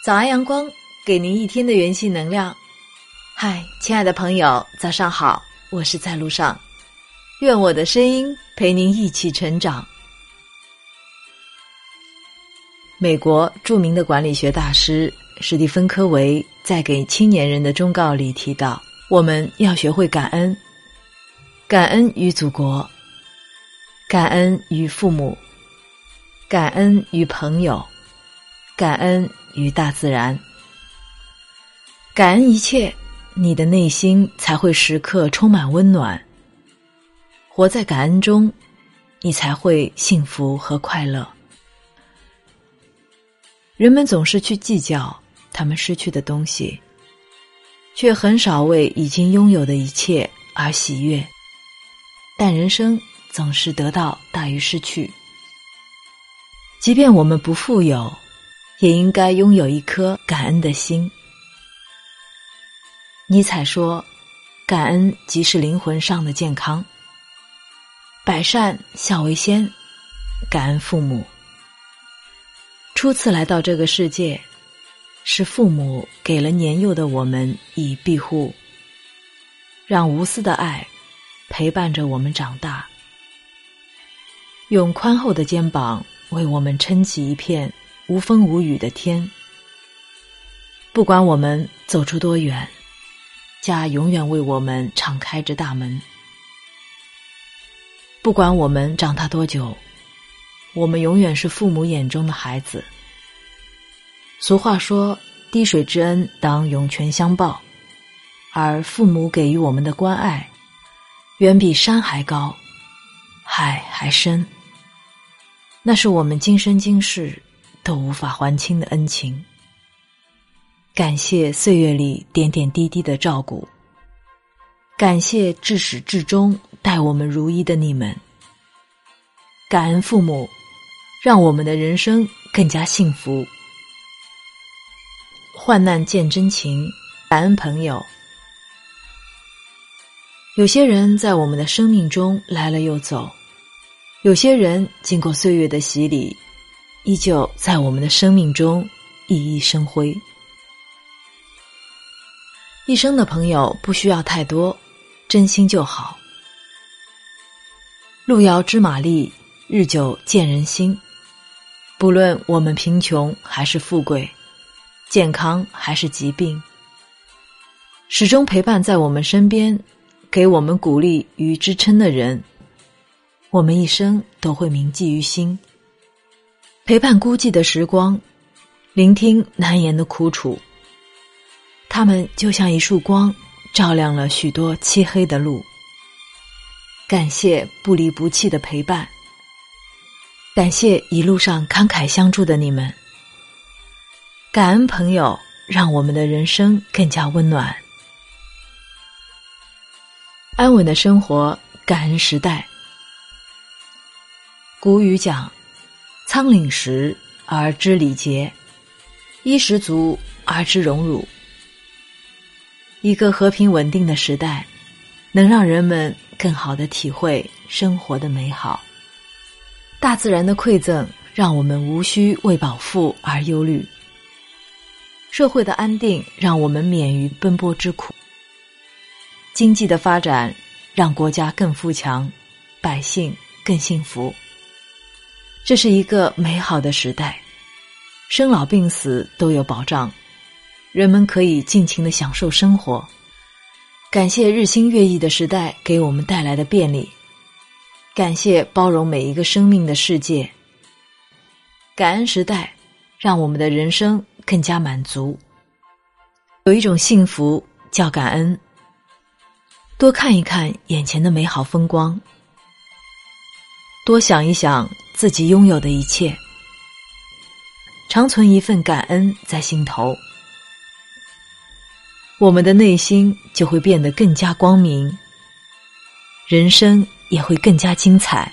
早安，阳光，给您一天的元气能量。嗨，亲爱的朋友，早上好，我是在路上。愿我的声音陪您一起成长。美国著名的管理学大师史蒂芬·科维在给青年人的忠告里提到，我们要学会感恩，感恩于祖国，感恩于父母，感恩于朋友，感恩与大自然，感恩一切，你的内心才会时刻充满温暖。活在感恩中，你才会幸福和快乐。人们总是去计较他们失去的东西，却很少为已经拥有的一切而喜悦。但人生总是得到大于失去，即便我们不富有，也应该拥有一颗感恩的心。尼采说：“感恩即是灵魂上的健康。”百善孝为先，感恩父母。初次来到这个世界，是父母给了年幼的我们以庇护，让无私的爱陪伴着我们长大，用宽厚的肩膀为我们撑起一片无风无雨的天。不管我们走出多远，家永远为我们敞开着大门。不管我们长大多久，我们永远是父母眼中的孩子。俗话说：“滴水之恩，当涌泉相报。”而父母给予我们的关爱，远比山还高，海还深。那是我们今生今世都无法还清的恩情。感谢岁月里点点滴滴的照顾，感谢至始至终。待我们如一的你们，感恩父母，让我们的人生更加幸福。患难见真情，感恩朋友。有些人在我们的生命中来了又走，有些人经过岁月的洗礼，依旧在我们的生命中熠熠生辉。一生的朋友不需要太多，真心就好。路遥知马力，日久见人心。不论我们贫穷还是富贵，健康还是疾病，始终陪伴在我们身边，给我们鼓励与支撑的人，我们一生都会铭记于心。陪伴孤寂的时光，聆听难言的苦楚，他们就像一束光，照亮了许多漆黑的路。感谢不离不弃的陪伴，感谢一路上慷慨相助的你们，感恩朋友，让我们的人生更加温暖。安稳的生活，感恩时代。古语讲：“仓廪实而知礼节，衣食足而知荣辱。”一个和平稳定的时代，能让人们。更好的体会生活的美好，大自然的馈赠让我们无需为饱腹而忧虑；社会的安定让我们免于奔波之苦；经济的发展让国家更富强，百姓更幸福。这是一个美好的时代，生老病死都有保障，人们可以尽情的享受生活。感谢日新月异的时代给我们带来的便利，感谢包容每一个生命的世界。感恩时代，让我们的人生更加满足。有一种幸福叫感恩，多看一看眼前的美好风光，多想一想自己拥有的一切，常存一份感恩在心头。我们的内心就会变得更加光明，人生也会更加精彩。